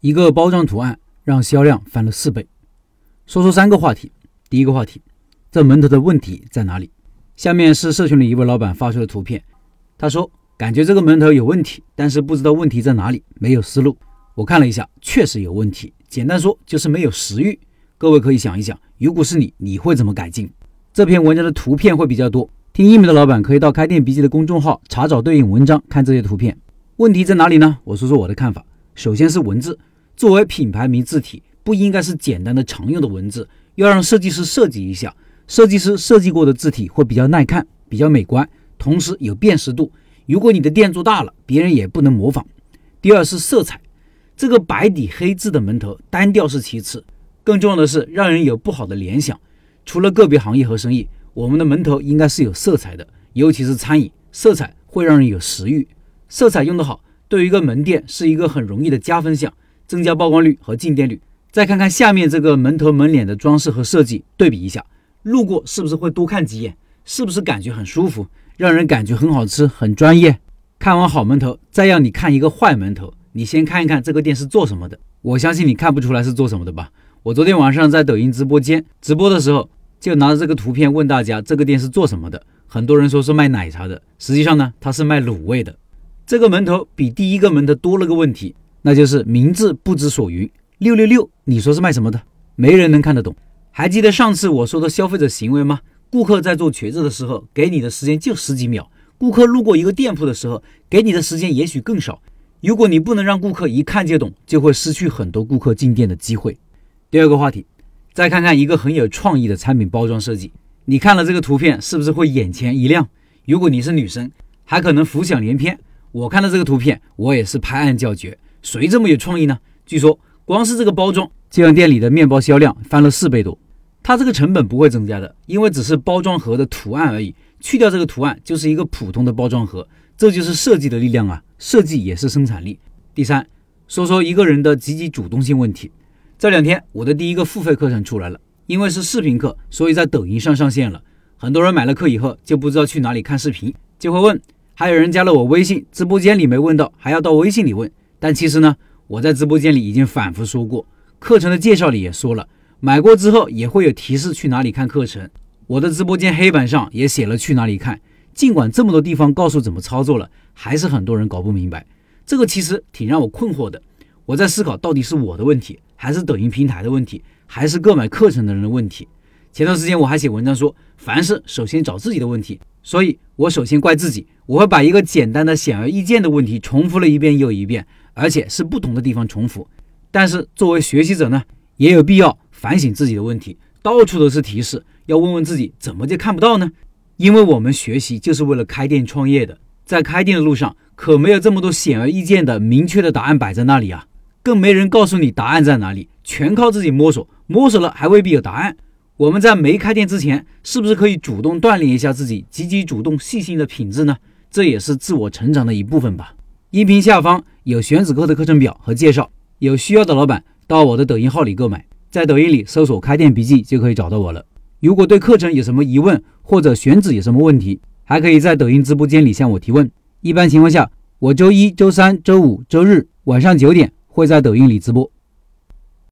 一个包装图案让销量翻了四倍。说说三个话题。第一个话题，这门头的问题在哪里？下面是社群里一位老板发出的图片。他说，感觉这个门头有问题，但是不知道问题在哪里，没有思路。我看了一下，确实有问题。简单说就是没有食欲。各位可以想一想，如果是你，你会怎么改进？这篇文章的图片会比较多。听音频的老板可以到开店笔记的公众号查找对应文章，看这些图片。问题在哪里呢？我说说我的看法。首先是文字，作为品牌名字体，不应该是简单的常用的文字，要让设计师设计一下。设计师设计过的字体会比较耐看，比较美观，同时有辨识度。如果你的店做大了，别人也不能模仿。第二是色彩，这个白底黑字的门头单调是其次，更重要的是让人有不好的联想。除了个别行业和生意。我们的门头应该是有色彩的，尤其是餐饮，色彩会让人有食欲。色彩用得好，对于一个门店是一个很容易的加分项，增加曝光率和进店率。再看看下面这个门头门脸的装饰和设计，对比一下，路过是不是会多看几眼？是不是感觉很舒服，让人感觉很好吃、很专业？看完好门头，再让你看一个坏门头，你先看一看这个店是做什么的。我相信你看不出来是做什么的吧？我昨天晚上在抖音直播间直播的时候。就拿着这个图片问大家，这个店是做什么的？很多人说是卖奶茶的，实际上呢，它是卖卤味的。这个门头比第一个门头多了个问题，那就是名字不知所云。六六六，你说是卖什么的？没人能看得懂。还记得上次我说的消费者行为吗？顾客在做抉择的时候，给你的时间就十几秒；顾客路过一个店铺的时候，给你的时间也许更少。如果你不能让顾客一看就懂，就会失去很多顾客进店的机会。第二个话题。再看看一个很有创意的产品包装设计，你看了这个图片是不是会眼前一亮？如果你是女生，还可能浮想联翩。我看到这个图片，我也是拍案叫绝，谁这么有创意呢？据说光是这个包装，就让店里的面包销量翻了四倍多。它这个成本不会增加的，因为只是包装盒的图案而已，去掉这个图案就是一个普通的包装盒。这就是设计的力量啊！设计也是生产力。第三，说说一个人的积极主动性问题。这两天我的第一个付费课程出来了，因为是视频课，所以在抖音上上线了。很多人买了课以后就不知道去哪里看视频，就会问。还有人加了我微信，直播间里没问到，还要到微信里问。但其实呢，我在直播间里已经反复说过，课程的介绍里也说了，买过之后也会有提示去哪里看课程。我的直播间黑板上也写了去哪里看。尽管这么多地方告诉怎么操作了，还是很多人搞不明白。这个其实挺让我困惑的。我在思考，到底是我的问题。还是抖音平台的问题，还是购买课程的人的问题？前段时间我还写文章说，凡事首先找自己的问题，所以我首先怪自己，我会把一个简单的显而易见的问题重复了一遍又一遍，而且是不同的地方重复。但是作为学习者呢，也有必要反省自己的问题，到处都是提示，要问问自己怎么就看不到呢？因为我们学习就是为了开店创业的，在开店的路上可没有这么多显而易见的明确的答案摆在那里啊。更没人告诉你答案在哪里，全靠自己摸索。摸索了还未必有答案。我们在没开店之前，是不是可以主动锻炼一下自己积极主动、细心的品质呢？这也是自我成长的一部分吧。音频下方有选址课的课程表和介绍，有需要的老板到我的抖音号里购买，在抖音里搜索“开店笔记”就可以找到我了。如果对课程有什么疑问，或者选址有什么问题，还可以在抖音直播间里向我提问。一般情况下，我周一周三周五周日晚上九点。会在抖音里直播。